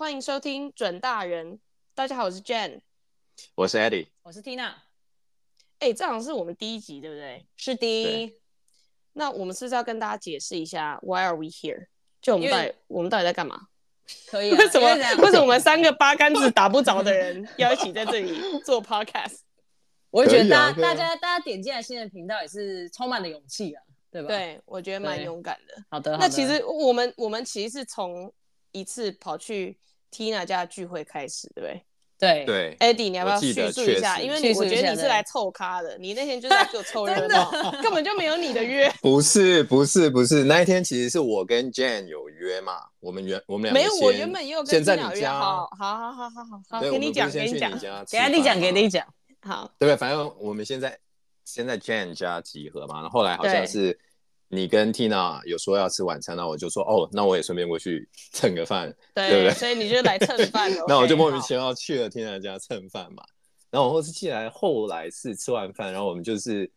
欢迎收听准大人。大家好，我是 Jan，我是 Eddie，我是 Tina。哎、欸，这好像是我们第一集，对不对？是的。那我们是不是要跟大家解释一下，Why are we here？就我们到底我们到底在干嘛？可以、啊。为什么？为什么我们三个八竿子打不着的人 要一起在这里做 Podcast？我觉得大家、啊、大家大家点进来新的频道也是充满了勇气啊。对吧？对，我觉得蛮勇敢的。好的，那其实我们我们其实是从一次跑去 Tina 家的聚会开始，对不对？对对。Eddie，你要不要叙述一下？因为你我觉得你是来凑咖的，你那天就是来给我凑热闹，根本就没有你的约。不是不是不是，那一天其实是我跟 Jane 有约嘛，我们原我们俩没有，我原本也有跟 Tina 约。好好好好好好，给你讲给你讲，给 Eddie 讲给你讲。好，对，反正我们现在。先在 Jane 家集合嘛，然后后来好像是你跟 Tina 有说要吃晚餐，那我就说哦，那我也顺便过去蹭个饭，对，对不对？所以你就来蹭饭了。那我就莫名其妙去了 Tina 家蹭饭嘛。然后我后是进来，后来是吃完饭，然后我们就是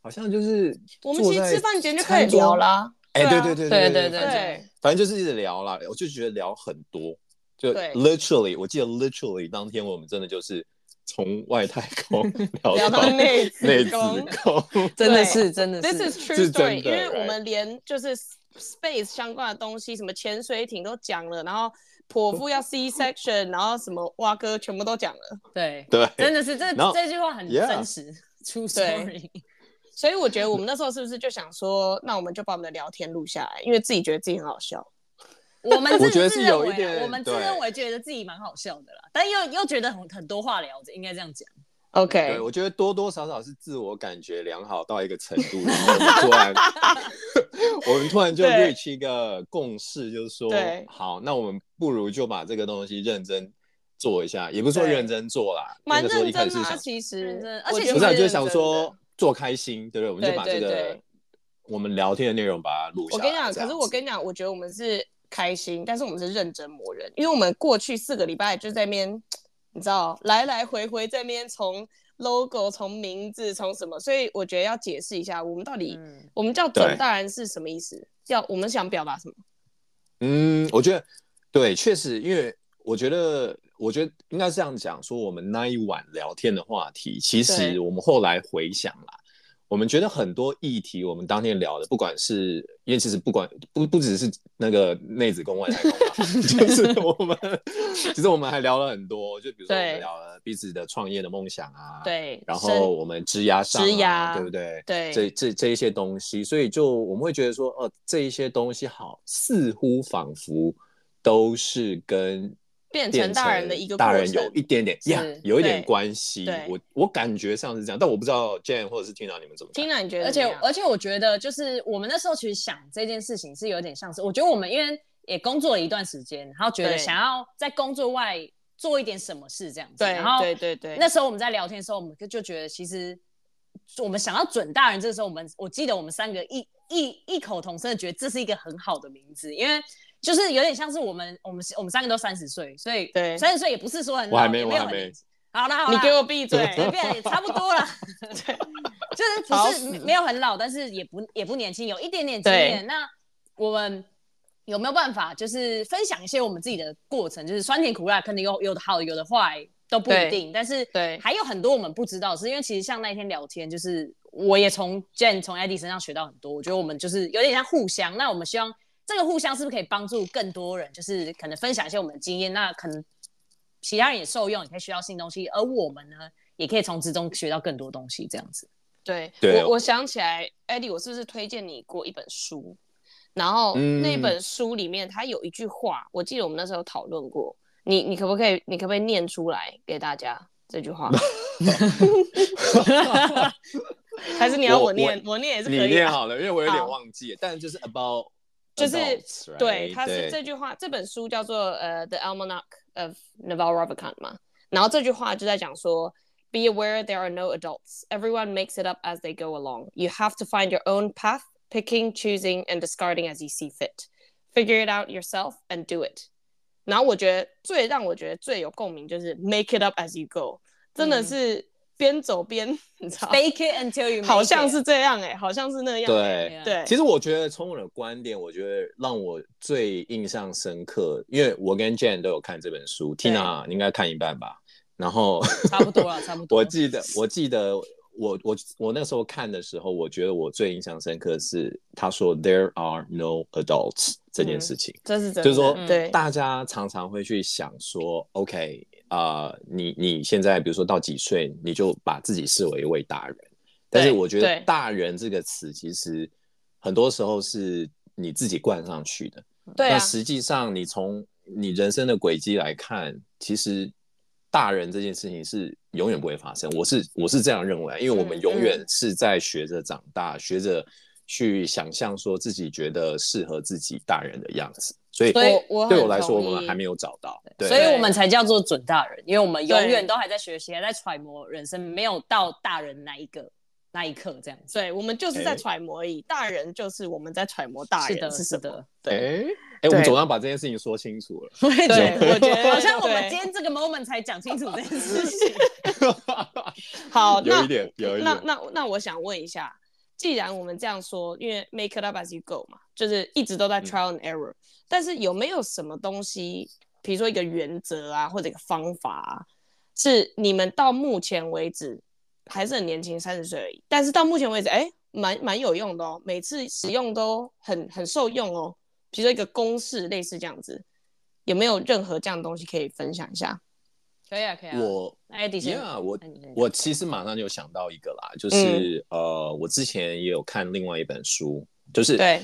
好像就是我们其实吃饭前就开始聊啦。哎，对对对对对对对，反正就是一直聊啦。我就觉得聊很多，就 literally，我记得 literally 当天我们真的就是。从外太空 聊到内内子宫，真的是真的是，This is true story。因为我们连就是 space 相关的东西，什么潜水艇都讲了，然后剖腹要 C section，然后什么蛙哥全部都讲了。对对，真的是这这句话很真实，true story。所以我觉得我们那时候是不是就想说，那我们就把我们的聊天录下来，因为自己觉得自己很好笑。我们我觉得是有一点，我们自认为觉得自己蛮好笑的啦，但又又觉得很很多话聊着，应该这样讲。OK，对，我觉得多多少少是自我感觉良好到一个程度，然后突然，我们突然就 reach 一个共识，就是说，好，那我们不如就把这个东西认真做一下，也不是说认真做啦，蛮认真的，其实，而且不是就是想说做开心，对不对？我们就把这个我们聊天的内容把它录下来。我跟你讲，可是我跟你讲，我觉得我们是。开心，但是我们是认真磨人，因为我们过去四个礼拜就在那边，你知道，来来回回在那边从 logo、从名字、从什么，所以我觉得要解释一下，我们到底、嗯、我们叫准大人是什么意思？要我们想表达什么？嗯，我觉得对，确实，因为我觉得，我觉得应该是这样讲，说我们那一晚聊天的话题，其实我们后来回想啦。我们觉得很多议题，我们当天聊的，不管是因为其实不管不不只是那个内子宫外太空，就是我们其实我们还聊了很多，就比如说我们聊了彼此的创业的梦想啊，对，然后我们枝丫上、啊，职涯对不对？对，这这这一些东西，所以就我们会觉得说，哦、呃，这一些东西好，似乎仿佛都是跟。变成大人的一个大人有一点点呀，yeah, 有一点关系。我我感觉上是这样，但我不知道 Jen 或者是 Tina 你们怎么？Tina 你觉得？而且而且我觉得就是我们那时候其实想这件事情是有点像是，我觉得我们因为也工作了一段时间，然后觉得想要在工作外做一点什么事这样子。对，然后对对对。那时候我们在聊天的时候，我们就觉得其实我们想要准大人，这个时候我们我记得我们三个异异异口同声的觉得这是一个很好的名字，因为。就是有点像是我们，我们我们三个都三十岁，所以对三十岁也不是说很老，我还没，也没有很年轻。好了好了，你给我闭嘴，随便也差不多了。对，就是不是没有很老，但是也不也不年轻，有一点点经验。那我们有没有办法，就是分享一些我们自己的过程，就是酸甜苦辣，可能有有的好，有的坏都不一定。但是对，还有很多我们不知道，是因为其实像那一天聊天，就是我也从 Jane 从 Eddie 身上学到很多。我觉得我们就是有点像互相。那我们希望。这个互相是不是可以帮助更多人？就是可能分享一些我们的经验，那可能其他人也受用，也可以学到新东西，而我们呢，也可以从之中学到更多东西。这样子，对，对我我想起来，Eddie，我是不是推荐你过一本书？然后那本书里面，它有一句话，我记得我们那时候讨论过，你你可不可以，你可不可以念出来给大家这句话？还是你要我念？我，我，我念也是可以，你念好了，因为我有点忘记，但就是 about。就是 Adults, right? 对，它是这句话，这本书叫做呃《uh, The Almanac of Naval Ravikant》嘛，然后这句话就在讲说，Be aware there are no adults. Everyone makes it up as they go along. You have to find your own path, picking, choosing, and discarding as you see fit. Figure it out yourself and do it. 然后我觉得最让我觉得最有共鸣就是 Make it up as you go，真的是。 边走边 你知道，fake it until you，好像是这样哎、欸，好像是那样、欸。对对，其实我觉得从我的观点，我觉得让我最印象深刻，因为我跟 Jane 都有看这本书，Tina 你应该看一半吧，然后差不多了，差不多。我记得，我记得。我我我那时候看的时候，我觉得我最印象深刻是他说 “There are no adults” 这件事情，嗯、这是真的就是说，对。大家常常会去想说，OK 啊、呃，你你现在比如说到几岁，你就把自己视为一位大人，但是我觉得“大人”这个词其实很多时候是你自己冠上去的，对啊，那实际上你从你人生的轨迹来看，其实。大人这件事情是永远不会发生，我是我是这样认为，因为我们永远是在学着长大，学着去想象说自己觉得适合自己大人的样子，所以，对我来说，我们还没有找到，对，所以我们才叫做准大人，因为我们永远都还在学习，还在揣摩人生，没有到大人那一个那一刻这样子。对，我们就是在揣摩而已，大人就是我们在揣摩大人是什么，是的，对。哎，我们总要把这件事情说清楚了。对，我觉得好像我们今天这个 moment 才讲清楚这件事情。好，有一点，有一点。那那那，我想问一下，既然我们这样说，因为 make it up as you go 嘛，就是一直都在 trial and error，但是有没有什么东西，比如说一个原则啊，或者一个方法啊，是你们到目前为止还是很年轻，三十岁而已，但是到目前为止，哎，蛮蛮有用的哦，每次使用都很很受用哦。比如说一个公式类似这样子，有没有任何这样的东西可以分享一下？可以啊，可以啊。我，Yeah，我我其实马上就想到一个啦，就是、嗯、呃，我之前也有看另外一本书，就是对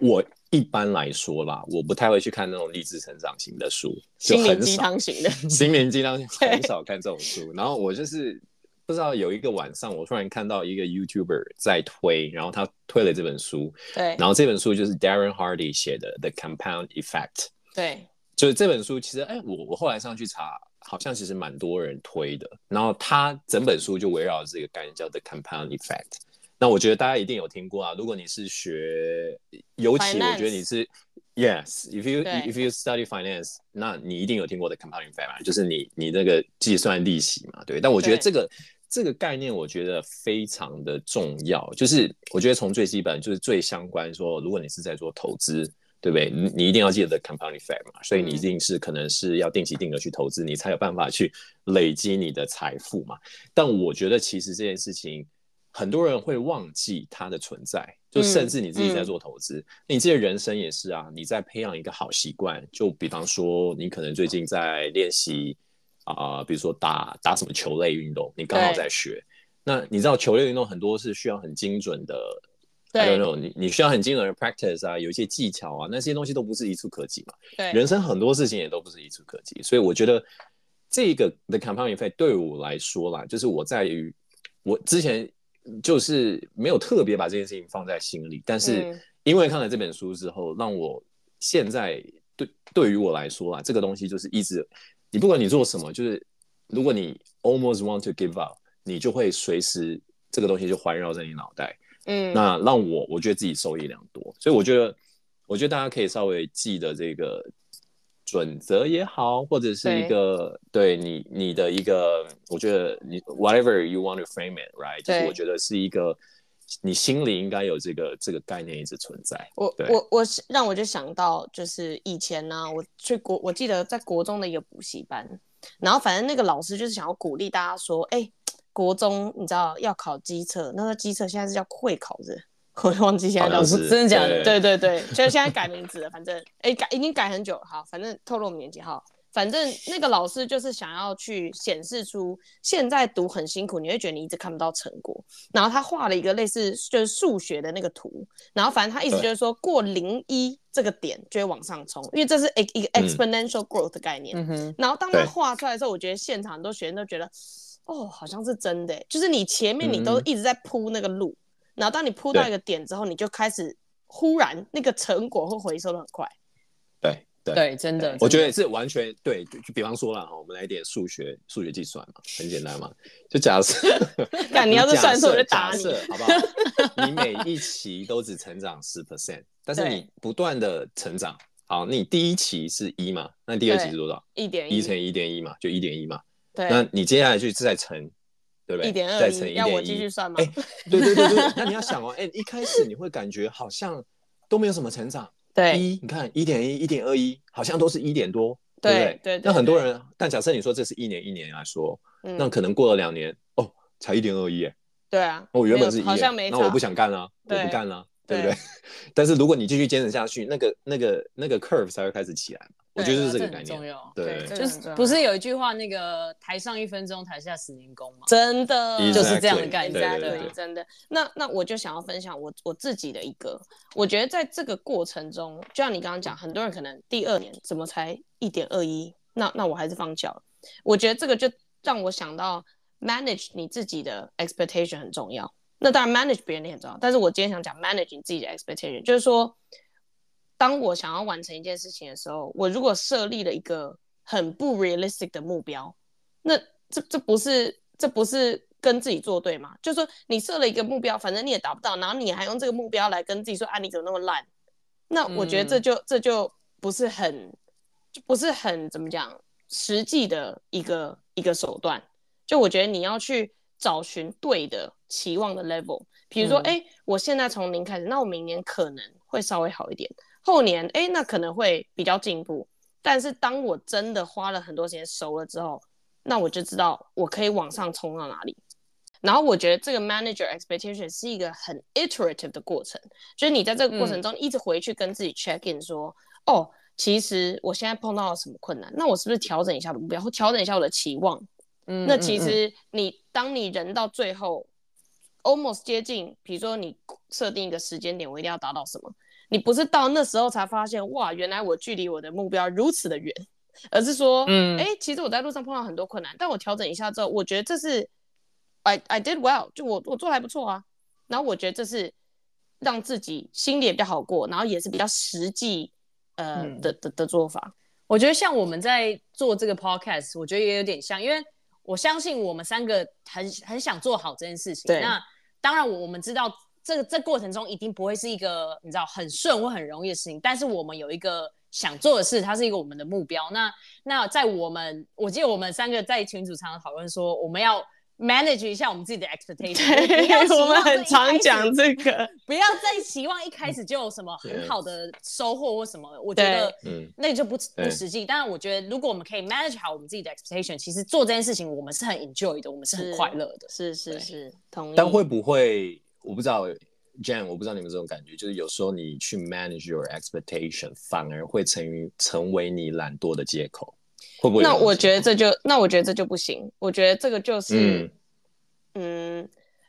我一般来说啦，我不太会去看那种励志成长型的书，心灵鸡汤型的，心灵鸡汤 很少看这种书。然后我就是。不知道有一个晚上，我突然看到一个 YouTuber 在推，然后他推了这本书。对。然后这本书就是 Darren Hardy 写的《The Compound Effect》。对。就是这本书，其实哎，我我后来上去查，好像其实蛮多人推的。然后他整本书就围绕这个概念叫 The Compound Effect。那我觉得大家一定有听过啊。如果你是学，尤其我觉得你是 Yes，if you if you study finance，那你一定有听过 The Compound Effect 嘛，就是你你那个计算利息嘛，对。但我觉得这个。这个概念我觉得非常的重要，就是我觉得从最基本就是最相关说，如果你是在做投资，对不对？你你一定要记得 compound effect 嘛，所以你一定是可能是要定期定额去投资，你才有办法去累积你的财富嘛。但我觉得其实这件事情很多人会忘记它的存在，就甚至你自己在做投资，嗯嗯、你自己的人生也是啊，你在培养一个好习惯，就比方说你可能最近在练习。啊、呃，比如说打打什么球类运动，你刚好在学。那你知道球类运动很多是需要很精准的，对，你你需要很精准的 practice 啊，有一些技巧啊，那些东西都不是一触可及嘛。对，人生很多事情也都不是一触可及，所以我觉得这个 the compound effect 对我来说啦，就是我在于我之前就是没有特别把这件事情放在心里，但是因为看了这本书之后，让我现在对对于我来说啊，这个东西就是一直。你不管你做什么，就是如果你 almost want to give up，你就会随时这个东西就环绕在你脑袋。嗯，那让我我觉得自己受益良多，所以我觉得我觉得大家可以稍微记得这个准则也好，或者是一个对，对你你的一个，我觉得你 whatever you want to frame it，right，就是我觉得是一个。你心里应该有这个这个概念一直存在。我我我让我就想到，就是以前呢、啊，我去国，我记得在国中的一个补习班，然后反正那个老师就是想要鼓励大家说，哎、欸，国中你知道要考机测，那个机测现在是叫会考的，我忘记现在老师真的假的？对对对，就是现在改名字了，反正哎、欸、改已经改很久了，好，反正透露我们年纪好。反正那个老师就是想要去显示出现在读很辛苦，你会觉得你一直看不到成果。然后他画了一个类似就是数学的那个图，然后反正他意思就是说过零一这个点就会往上冲，因为这是一个 exponential growth 的概念。嗯、然后当他画出来的时候，我觉得现场很多学生都觉得，哦，好像是真的，就是你前面你都一直在铺那个路，嗯、然后当你铺到一个点之后，你就开始忽然那个成果会回收的很快。对。对对，真的，我觉得是完全对。就比方说了哈，我们来一点数学，数学计算嘛，很简单嘛。就假设，那你要是算错，我就打你，好不好？你每一期都只成长十 percent，但是你不断的成长。好，那你第一期是一嘛？那第二期是多少？一点一，一乘一点一嘛，就一点一嘛。对，那你接下来就再乘对不对？一点二，再乘一点一，要我继续算吗？哎，对对对对，那你要想哦，哎，一开始你会感觉好像都没有什么成长，对，一你看一点一、一点二一，好像都是一点多，对不对？对，那很多人，但假设你说这是一年一年来说，那可能过了两年，哦，才一点二一，哎，对啊，我原本是一，好像没，那我不想干了，我不干了。对不对？但是如果你继续坚持下去，那个、那个、那个 curve 才会开始起来。我觉得是这个概念。重要。对，就是不是有一句话，那个台上一分钟，台下十年功吗？真的就是这样的概念。对，真的。那那我就想要分享我我自己的一个，我觉得在这个过程中，就像你刚刚讲，很多人可能第二年怎么才一点二一，那那我还是放弃了。我觉得这个就让我想到 manage 你自己的 expectation 很重要。那当然，manage 别人也很重要。但是我今天想讲 manage 你自己的 expectation，就是说，当我想要完成一件事情的时候，我如果设立了一个很不 realistic 的目标，那这这不是这不是跟自己作对吗？就是说，你设了一个目标，反正你也达不到，然后你还用这个目标来跟自己说，啊，你怎么那么烂？那我觉得这就、嗯、这就不是很就不是很怎么讲实际的一个一个手段。就我觉得你要去找寻对的。期望的 level，比如说，哎、嗯，我现在从零开始，那我明年可能会稍微好一点，后年，哎，那可能会比较进步。但是当我真的花了很多时间熟了之后，那我就知道我可以往上冲到哪里。然后我觉得这个 manager expectation 是一个很 iterative 的过程，就是你在这个过程中一直回去跟自己 check in 说，嗯、哦，其实我现在碰到了什么困难，那我是不是调整一下我的目标，或调整一下我的期望？嗯，那其实你、嗯、当你人到最后。almost 接近，比如说你设定一个时间点，我一定要达到什么？你不是到那时候才发现，哇，原来我距离我的目标如此的远，而是说，嗯，哎，其实我在路上碰到很多困难，但我调整一下之后，我觉得这是 I I did well，就我我做还不错啊。然后我觉得这是让自己心里也比较好过，然后也是比较实际呃、嗯、的的的做法。我觉得像我们在做这个 podcast，我觉得也有点像，因为。我相信我们三个很很想做好这件事情。那当然，我我们知道这个这过程中一定不会是一个你知道很顺或很容易的事情。但是我们有一个想做的事，它是一个我们的目标。那那在我们，我记得我们三个在群组常常讨论说，我们要。manage 一下我们自己的 expectation，对，我们很常讲这个，不要再期望一开始就有什么很好的收获或什么，我觉得那就不不实际。但是，我觉得如果我们可以 manage 好我们自己的 expectation，其实做这件事情我们是很 enjoy 的，我们是很快乐的，是是是，同意。但会不会，我不知道 Jan，我不知道你们这种感觉，就是有时候你去 manage your expectation，反而会成于成为你懒惰的借口。会不会？那我觉得这就，那我觉得这就不行。我觉得这个就是，嗯，嗯，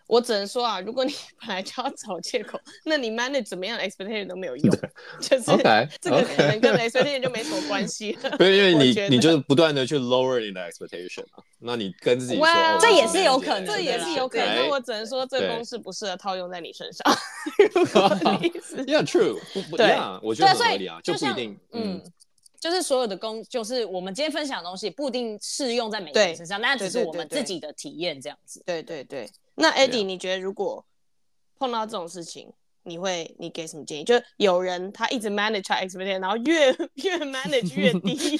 我只能说啊，如果你 本来就要找借口，那你 manage 怎么样的 expectation 都没有用。就是 这个可能跟 expectation 就没什么关系了。对，因为你你就是不断的去 lower 你的 expectation 嘛，那你跟自己说，这也是有可能，这也是有可能。那我只能说，这个公式不适合套用在你身上。Yeah, true。对啊，我觉得很合理啊，就不一定，嗯。就是所有的工，就是我们今天分享的东西，不一定适用在每个人身上，那只是我们自己的体验这样子。对对对。那 Eddie，你觉得如果碰到这种事情，你会你给什么建议？就有人他一直 manage expectation，然后越越 manage 越低。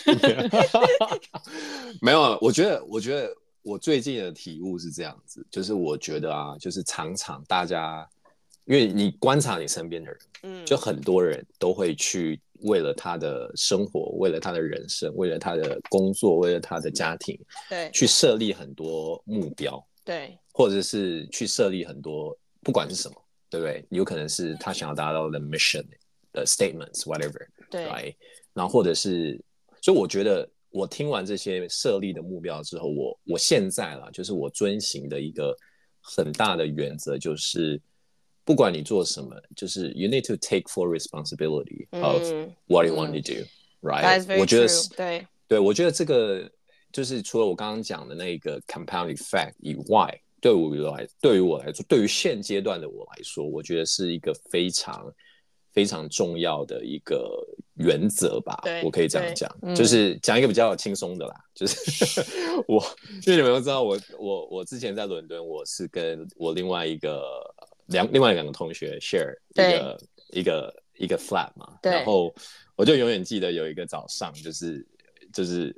没有，我觉得，我觉得我最近的体悟是这样子，就是我觉得啊，就是常常大家，因为你观察你身边的人，嗯，就很多人都会去。为了他的生活，为了他的人生，为了他的工作，为了他的家庭，对，去设立很多目标，对，或者是去设立很多，不管是什么，对不对？有可能是他想要达到的 mission 的 statements，whatever，对，然后或者是，所以我觉得我听完这些设立的目标之后，我我现在啦，就是我遵循的一个很大的原则就是。不管你做什么，就是 you need to take full responsibility of what you want to do, right？我觉得是，对，对我觉得这个就是除了我刚刚讲的那个 compound effect 以外，对我来，对于我来说，对于现阶段的我来说，我觉得是一个非常非常重要的一个原则吧。我可以这样讲，就是讲一个比较轻松的啦，就是 我，因为你们都知道我，我我我之前在伦敦，我是跟我另外一个。两另外两个同学 share 一个一个一个 flat 嘛，然后我就永远记得有一个早上，就是就是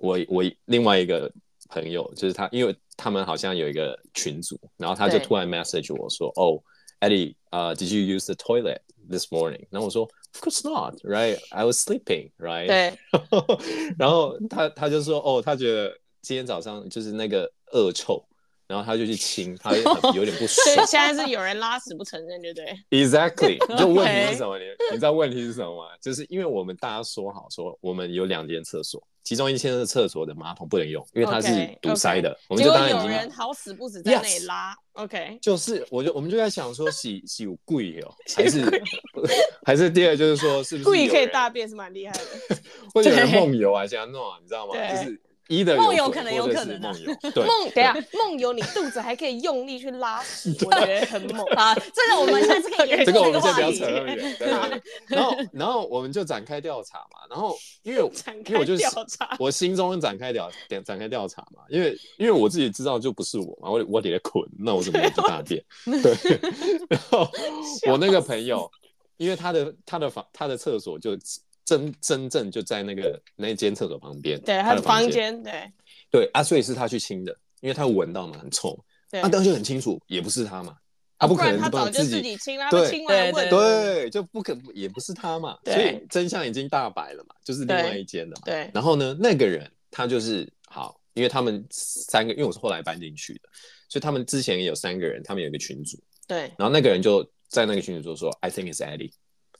我我另外一个朋友，就是他，因为他们好像有一个群组，然后他就突然 message 我说：“哦，Eddie，呃，Did you use the toilet this morning？” 然后我说：“Of course not, right? I was sleeping, right？” 对。然后他他就说：“哦，他觉得今天早上就是那个恶臭。”然后他就去亲，他 有点不爽。所以现在是有人拉屎不承认，对不对？Exactly，就问题是什么？你你知道问题是什么吗？就是因为我们大家说好说，我们有两间厕所，其中一间是厕所的马桶不能用，因为它是堵塞的。我们就当然有人好死不死在那里拉。OK，就是我就我们就在想说洗洗贵哦，还是 还是第二就是说是不是贵可以大便是蛮厉害的，或者有人梦游啊，这样弄啊你知道吗？就是。梦游可能有可能的，梦等下梦游你肚子还可以用力去拉屎，我觉得很猛啊！这个我们下次可以 这个我们先不要扯那么远。然后然后我们就展开调查嘛，然后因为因为我就是我心中展开调点展开调查嘛，因为因为我自己知道就不是我嘛，我我底下捆，那我怎么去大便？对，然后我那个朋友，因为他的他的房他的厕所就。真真正就在那个那间厕所旁边，对，他的房间，对，对啊，所以是他去清的，因为他闻到嘛，很臭，对，啊，当时就很清楚，也不是他嘛，他不可能他早就自己清了，对，清完问，对，就不可也不是他嘛，所以真相已经大白了嘛，就是另外一间的嘛，对，然后呢，那个人他就是好，因为他们三个，因为我是后来搬进去的，所以他们之前也有三个人，他们有一个群组，对，然后那个人就在那个群组就说，I think it's Eddie，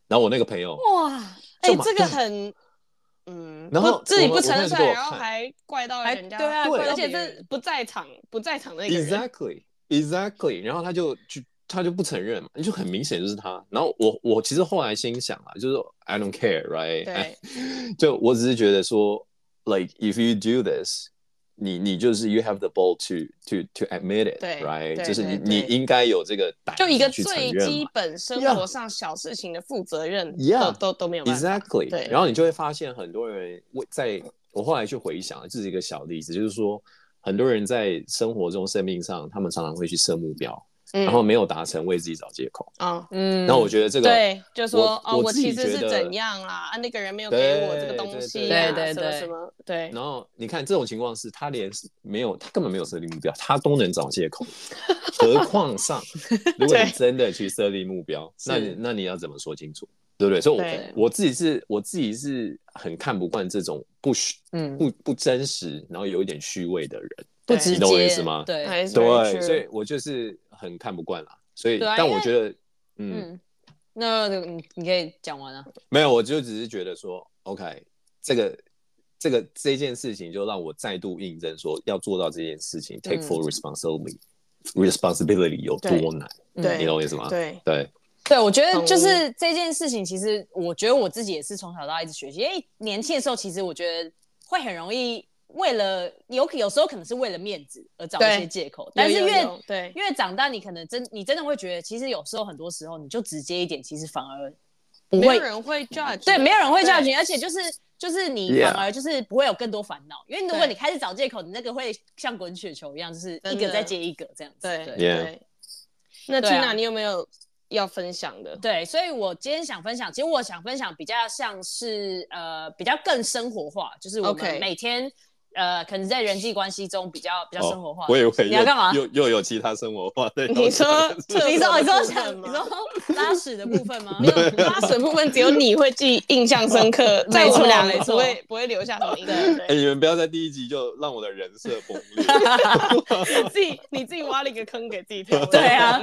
然后我那个朋友，哇。哎，这个很，嗯，然后自己不承认，然后还怪到人家，对啊，而且是不在场不在场的一个人，Exactly，Exactly，然后他就就他就不承认嘛，就很明显就是他。然后我我其实后来心想啊，就是 I don't care，right？对，就我只是觉得说，like if you do this。你你就是 you have the ball to to to admit it，对，right？就是你你应该有这个胆，就一个最基本生活上小事情的负责任，，yeah，都都没有，exactly。对，然后你就会发现很多人为在我后来去回想，这是一个小例子，就是说很多人在生活中、生命上，他们常常会去设目标。然后没有达成，为自己找借口。啊，嗯。然后我觉得这个，对，就说哦，我其实是怎样啦？啊，那个人没有给我这个东西，对对对，什么对。然后你看这种情况是，他连没有，他根本没有设立目标，他都能找借口，何况上，如果你真的去设立目标，那那你要怎么说清楚，对不对？所以，我我自己是，我自己是很看不惯这种不虚，嗯，不不真实，然后有一点虚伪的人。不直接，你懂我意思吗？对对，所以我就是很看不惯啦。所以，但我觉得，嗯，那你你可以讲完了。没有，我就只是觉得说，OK，这个这个这件事情就让我再度印证说，要做到这件事情，take full responsibility，responsibility 有多难。对，你懂我意思吗？对对对，我觉得就是这件事情，其实我觉得我自己也是从小到大一直学习，因为年轻的时候，其实我觉得会很容易。为了有有时候可能是为了面子而找一些借口，但是越对越长大，你可能真你真的会觉得，其实有时候很多时候你就直接一点，其实反而不会，没有人会 judge，对，没有人会 judge，而且就是就是你反而就是不会有更多烦恼，因为如果你开始找借口，你那个会像滚雪球一样，就是一个再接一个这样子。对对。那 Tina，你有没有要分享的？对，所以我今天想分享，其实我想分享比较像是呃比较更生活化，就是我们每天。呃，可能在人际关系中比较比较生活化。我也会你要干嘛？又又有其他生活化的。你说，你说，你说什么？你说 拉屎的部分吗？没有，拉屎的部分只有你会记印象深刻，在我们俩没错，不会不会留下什么印象。哎，你们不要在第一集就让我的人设崩 裂。自己你自己挖了一个坑给自己跳。对啊，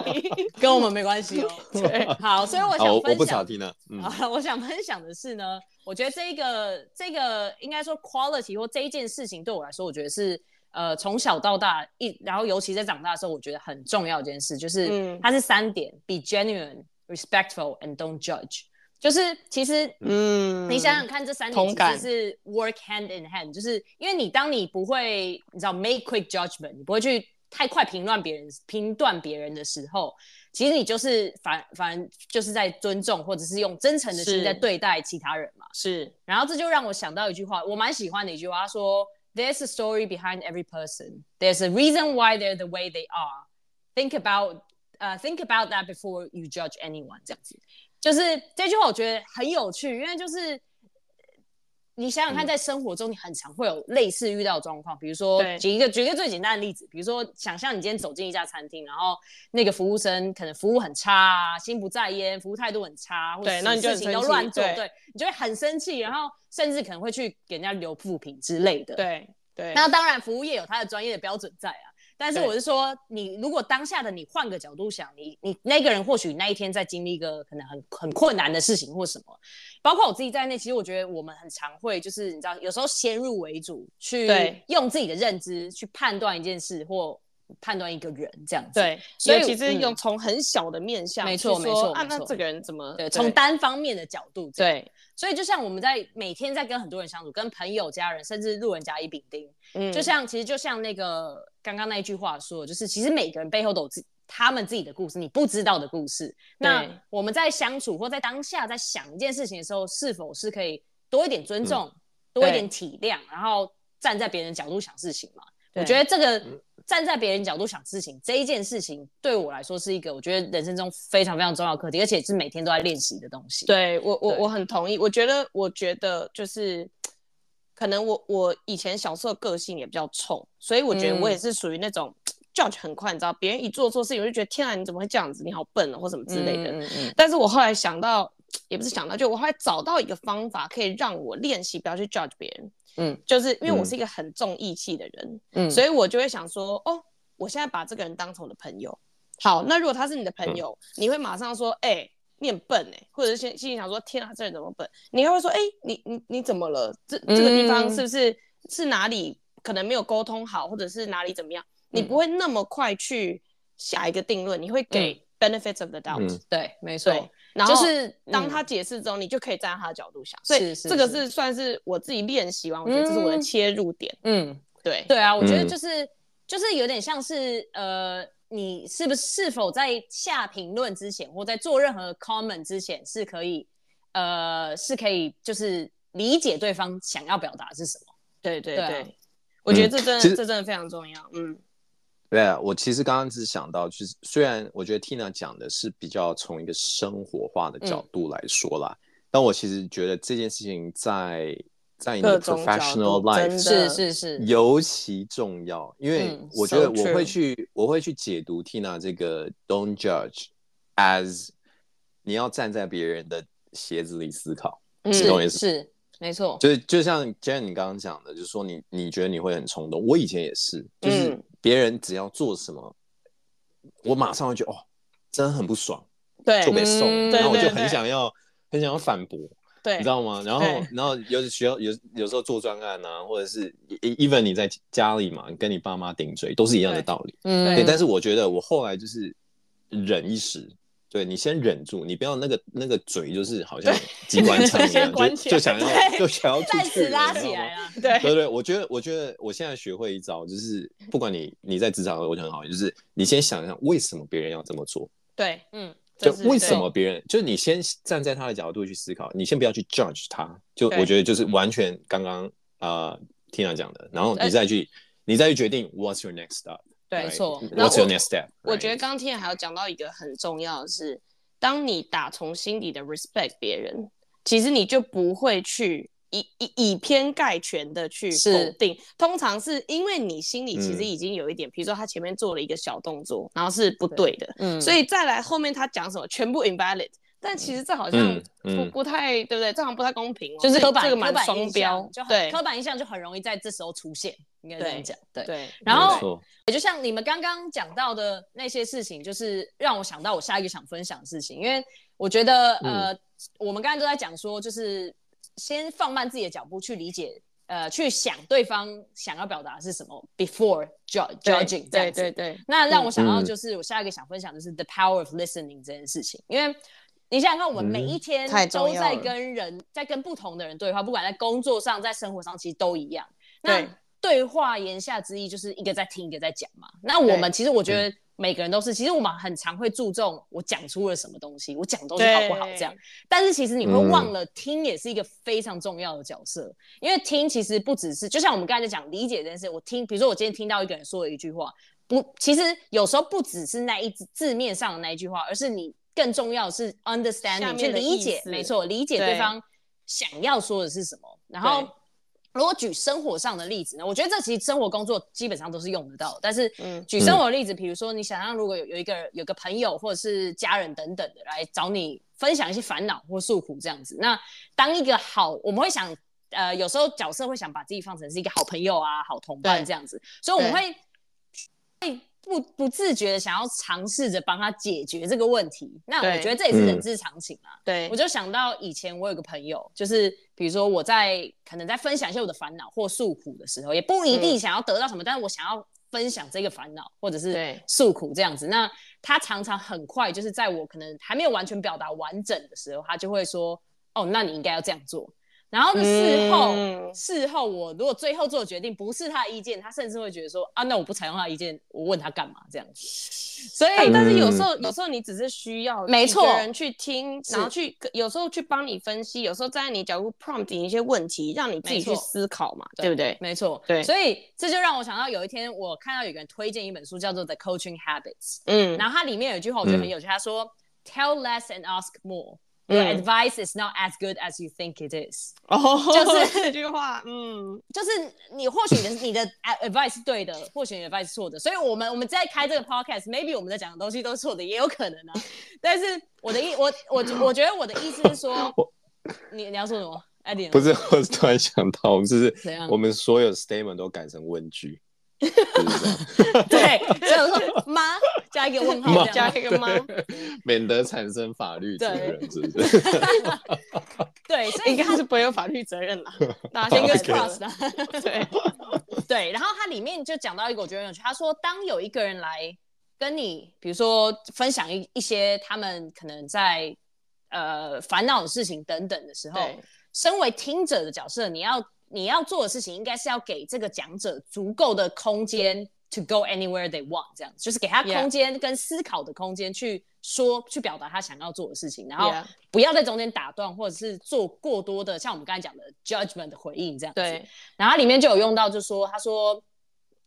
跟我们没关系哦。对，好，所以我想分享。我不想听了。啊，我想分享的是呢。我觉得这个这个应该说 quality 或这一件事情对我来说，我觉得是呃从小到大一，然后尤其在长大的时候，我觉得很重要一件事，就是它是三点：be genuine, respectful, and don't judge。就是其实，嗯，你想想看，这三点其实是 work hand in hand，就是因为你当你不会，你知道 make quick judgment，你不会去太快评断别人评断别人的时候。其实你就是反反就是在尊重，或者是用真诚的心在对待其他人嘛。是，然后这就让我想到一句话，我蛮喜欢的一句话，他说：“There's a story behind every person. There's a reason why they're the way they are. Think about, uh, think about that before you judge anyone。”这样子，就是这句话我觉得很有趣，因为就是你想想看，在生活中你很常会有类似遇到的状况，比如说举一个举一个最简单的例子，比如说想象你今天走进一家餐厅，然后那个服务生可能服务很差啊，心不在焉，服务态度很差，或者事情都乱做，对，你就会很生气，然后甚至可能会去给人家留负评之类的。对对，那当然服务业有它的专业的标准在啊。但是我是说，你如果当下的你换个角度想，你你那个人或许那一天在经历一个可能很很困难的事情或什么，包括我自己在内，其实我觉得我们很常会就是你知道，有时候先入为主去用自己的认知去判断一件事或判断一个人这样子。对，所以其实用从很小的面向，没错没错，啊，那这个人怎么对？从单方面的角度，对。所以就像我们在每天在跟很多人相处，跟朋友、家人，甚至路人甲乙丙丁，嗯，就像其实就像那个刚刚那一句话说，就是其实每个人背后都有自他们自己的故事，你不知道的故事。那我们在相处或在当下在想一件事情的时候，是否是可以多一点尊重，嗯、多一点体谅，然后站在别人角度想事情嘛？我觉得这个。嗯站在别人角度想事情，这一件事情对我来说是一个我觉得人生中非常非常重要的课题，而且是每天都在练习的东西。对我，我我很同意。我觉得，我觉得就是可能我我以前小时候个性也比较冲，所以我觉得我也是属于那种 judge 很快，你知道，别人一做错事情，我就觉得天啊，你怎么会这样子？你好笨啊，或什么之类的。嗯嗯嗯。但是我后来想到，也不是想到，就我后来找到一个方法，可以让我练习不要去 judge 别人。嗯，就是因为我是一个很重义气的人，嗯，所以我就会想说，哦，我现在把这个人当成我的朋友，好，那如果他是你的朋友，嗯、你会马上说，哎、欸，你很笨哎，或者是心心里想说，天啊，这人怎么笨？你还会说，哎、欸，你你你怎么了？这这个地方是不是、嗯、是哪里可能没有沟通好，或者是哪里怎么样？你不会那么快去下一个定论，你会给 benefits of the doubt，、嗯、对，没错。然后就是当他解释之后，你就可以站在他的角度想，所以这个是算是我自己练习完，我觉得这是我的切入点。嗯，对对啊，我觉得就是就是有点像是呃，你是不是是否在下评论之前，或在做任何 comment 之前，是可以呃是可以就是理解对方想要表达是什么？对对对，我觉得这真的这真的非常重要。嗯。对啊，我其实刚刚只是想到，就是虽然我觉得 Tina 讲的是比较从一个生活化的角度来说啦，嗯、但我其实觉得这件事情在在你的 professional life 是是是。尤其重要，因为我觉得我会去、嗯 so、我会去解读 Tina 这个 Don't judge as 你要站在别人的鞋子里思考，嗯、是懂意思？是没错，就是就像 Jen 你刚刚讲的，就是说你你觉得你会很冲动，我以前也是，就是。嗯别人只要做什么，我马上会觉得哦，真的很不爽，对，就被送，嗯、然后我就很想要，很想要反驳，对，你知道吗？然后，然后有时需要有有时候做专案啊，或者是 even 你在家里嘛，跟你爸妈顶嘴，都是一样的道理，嗯，对。但是我觉得我后来就是忍一时。对，你先忍住，你不要那个那个嘴，就是好像 机关枪一样，就就想要就想要再次拉起来了。对对对，我觉得我觉得我现在学会一招，就是不管你你在职场，我觉得很好，就是你先想一想为什么别人要这么做。对，嗯，就为什么别人，就是你先站在他的角度去思考，你先不要去 judge 他，就我觉得就是完全刚刚啊 Tina 讲的，然后你再去你再去决定 What's your next step。对，没错。What's your next step？我觉得刚刚听还有讲到一个很重要的是，当你打从心底的 respect 别人，其实你就不会去以以以偏概全的去否定。通常是因为你心里其实已经有一点，比如说他前面做了一个小动作，然后是不对的，嗯，所以再来后面他讲什么全部 invalid。但其实这好像不不太对不对？这好像不太公平，就是刻板这个蛮双标，就对刻板印象就很容易在这时候出现。应该这样讲，对对。然后也就像你们刚刚讲到的那些事情，就是让我想到我下一个想分享的事情。因为我觉得呃，我们刚才都在讲说，就是先放慢自己的脚步去理解，呃，去想对方想要表达的是什么，before judging。对对对。那让我想到就是我下一个想分享的是 the power of listening 这件事情，因为。你想想看，我们每一天都在跟人，在跟不同的人对话，不管在工作上，在生活上，其实都一样。那对话言下之意就是一个在听，一个在讲嘛。那我们其实我觉得每个人都是，其实我们很常会注重我讲出了什么东西，我讲东西好不好这样。但是其实你会忘了，听也是一个非常重要的角色，因为听其实不只是，就像我们刚才在讲理解这件事，我听，比如说我今天听到一个人说了一句话，不，其实有时候不只是那一字字面上的那一句话，而是你。更重要的是 understanding，去理解，没错，理解对方想要说的是什么。然后。如果举生活上的例子呢？我觉得这其实生活工作基本上都是用得到。但是，举生活的例子，比如说你想象如果有有一个有个朋友或者是家人等等的来找你分享一些烦恼或诉苦这样子，那当一个好，我们会想，呃，有时候角色会想把自己放成是一个好朋友啊、好同伴这样子，所以我们会会。不不自觉的想要尝试着帮他解决这个问题，那我觉得这也是人之常情啊。对，我就想到以前我有个朋友，就是比如说我在可能在分享一些我的烦恼或诉苦的时候，也不一定想要得到什么，嗯、但是我想要分享这个烦恼或者是诉苦这样子。那他常常很快就是在我可能还没有完全表达完整的时候，他就会说：“哦，那你应该要这样做。”然后事后，嗯、事后我如果最后做的决定不是他的意见，他甚至会觉得说啊，那我不采用他的意见，我问他干嘛这样子。所以，欸、但是有时候，有时候你只是需要没错人去听，然后去有时候去帮你分析，有时候站在你角度 prompt 你一些问题，让你自己去思考嘛，对，对不对？没错，对。所以这就让我想到有一天我看到有个人推荐一本书，叫做《The Coaching Habits》。嗯，然后它里面有一句话我觉得很有趣，他、嗯、说：“Tell less and ask more。” Your advice is not as good as you think it is。哦，就是这句话，嗯，就是你或许你的你的 advice 是对的，或许你的 advice 是错的。所以，我们我们在开这个 podcast，maybe 我们在讲的东西都是错的，也有可能啊。但是我的意，我我我觉得我的意思是说，你你要说什么？Eddie？不是，我突然想到，就是我们所有 statement 都改成问句。对，就是说妈加一个问号，加一个妈，免得产生法律责任，是不是？对，所以应该是不会有法律责任了。那先跟 trust 对对，然后它里面就讲到一个我觉得很有趣，他说当有一个人来跟你，比如说分享一一些他们可能在呃烦恼的事情等等的时候，身为听者的角色，你要。你要做的事情应该是要给这个讲者足够的空间 to go anywhere they want，这样子就是给他空间跟思考的空间去说.去表达他想要做的事情，然后不要在中间打断或者是做过多的像我们刚才讲的 judgment 的回应这样子。对。然后里面就有用到，就说他说，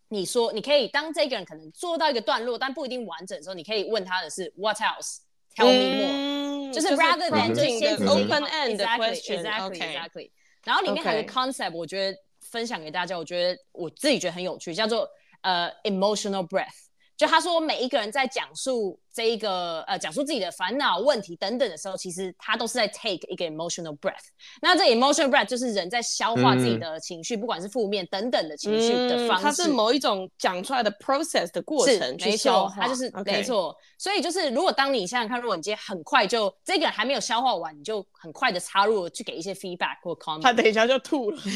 你说你可以当这个人可能做到一个段落，但不一定完整的时候，你可以问他的是 What else？Tell me more，、嗯、就是 rather than 就先 open end question。Exactly，exactly。然后里面还有个 concept，我觉得分享给大家，我觉得我自己觉得很有趣，叫做呃 emotional breath。就他说每一个人在讲述这一个呃讲述自己的烦恼、问题等等的时候，其实他都是在 take 一个 emotional breath。那这 emotional breath 就是人在消化自己的情绪，嗯、不管是负面等等的情绪的方式。它是某一种讲出来的 process 的过程去消化，没错，它就是没错。所以就是如果当你想想看，如果你今天很快就这个人还没有消化完，你就很快的插入去给一些 feedback 或 comment，他等一下就吐了。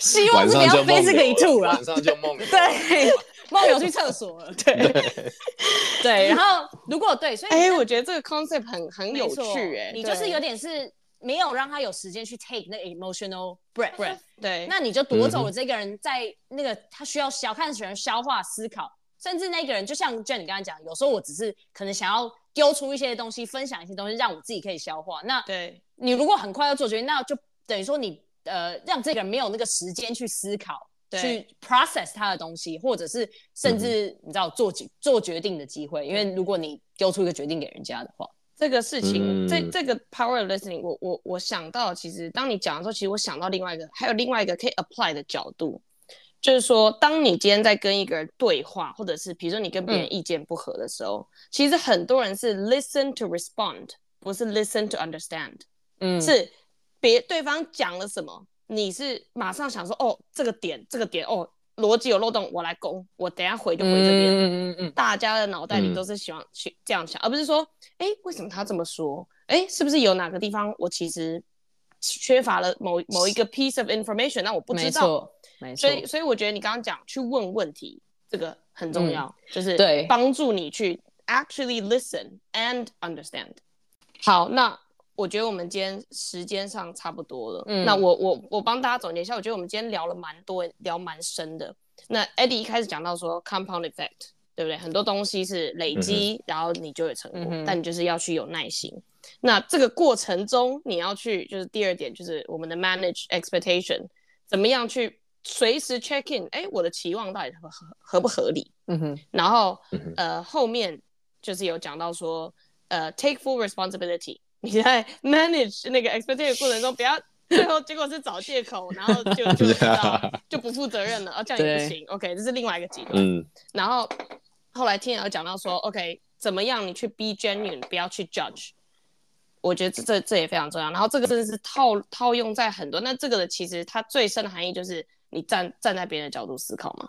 希望是不要被这个一吐了，晚上就梦对。梦游去厕所了，对对，然后如果对，所以哎，我觉得这个 concept 很很有趣，哎，你就是有点是没有让他有时间去 take 那 emotional breath，对，那你就夺走了这个人在那个他需要小看喜欢消化思考，甚至那个人就像 Jen 你刚才讲，有时候我只是可能想要丢出一些东西，分享一些东西，让我自己可以消化。那对你如果很快要做决定，那就等于说你呃让这个人没有那个时间去思考。去 process 他的东西，或者是甚至你知道做决做决定的机会，因为如果你丢出一个决定给人家的话，这个事情，这这个 power listening，我我我想到，其实当你讲的时候，其实我想到另外一个，还有另外一个可以 apply 的角度，就是说，当你今天在跟一个人对话，或者是比如说你跟别人意见不合的时候，其实很多人是 listen to respond，不是 listen to understand，嗯，是别对方讲了什么。你是马上想说哦，这个点，这个点，哦，逻辑有漏洞，我来攻，我等下回就回这边。嗯嗯嗯。大家的脑袋里都是喜欢去这样想，而不是说，哎，为什么他这么说？哎，是不是有哪个地方我其实缺乏了某某一个 piece of information？那我不知道。没错。所以，所以我觉得你刚刚讲去问问题，这个很重要，就是对帮助你去 actually listen and understand。好，那。我觉得我们今天时间上差不多了。嗯，那我我我帮大家总结一下，我觉得我们今天聊了蛮多，聊蛮深的。那 Eddie 一开始讲到说 compound effect，对不对？很多东西是累积，嗯、然后你就会成功，嗯、但你就是要去有耐心。那这个过程中，你要去就是第二点，就是我们的 manage expectation，怎么样去随时 check in？哎，我的期望到底合合合不合理？嗯哼。然后、嗯、呃后面就是有讲到说呃 take full responsibility。你在 manage 那个 expectation 过程中，不要最后结果是找借口，然后就就知道 就不负责任了，啊，这样也不行。OK，这是另外一个极端。嗯，然后后来听有讲到说，OK，怎么样你去 be genuine，不要去 judge。我觉得这这这也非常重要。然后这个真的是套套用在很多，那这个的其实它最深的含义就是你站站在别人的角度思考嘛。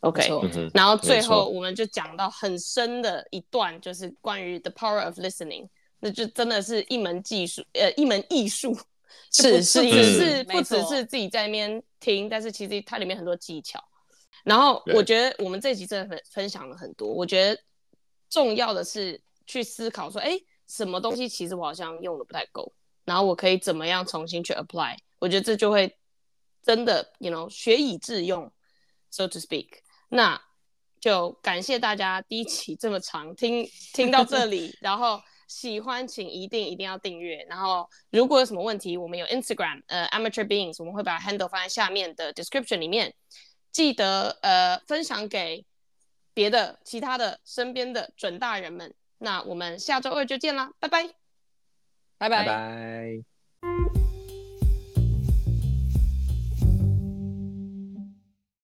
OK，然后最后我们就讲到很深的一段，就是关于 the power of listening，那就真的是一门技术，呃，一门艺术，是是不只是不只是自己在那边听，但是其实它里面很多技巧。然后我觉得我们这集真的分分享了很多，我觉得重要的是去思考说，哎，什么东西其实我好像用的不太够，然后我可以怎么样重新去 apply？我觉得这就会真的，you know，学以致用，so to speak。那就感谢大家第一期这么长听听到这里，然后喜欢请一定一定要订阅，然后如果有什么问题，我们有 Instagram 呃 Amateur Beings，我们会把 handle 放在下面的 description 里面，记得呃分享给别的其他的身边的准大人们，那我们下周二就见啦，拜拜，拜拜。拜拜。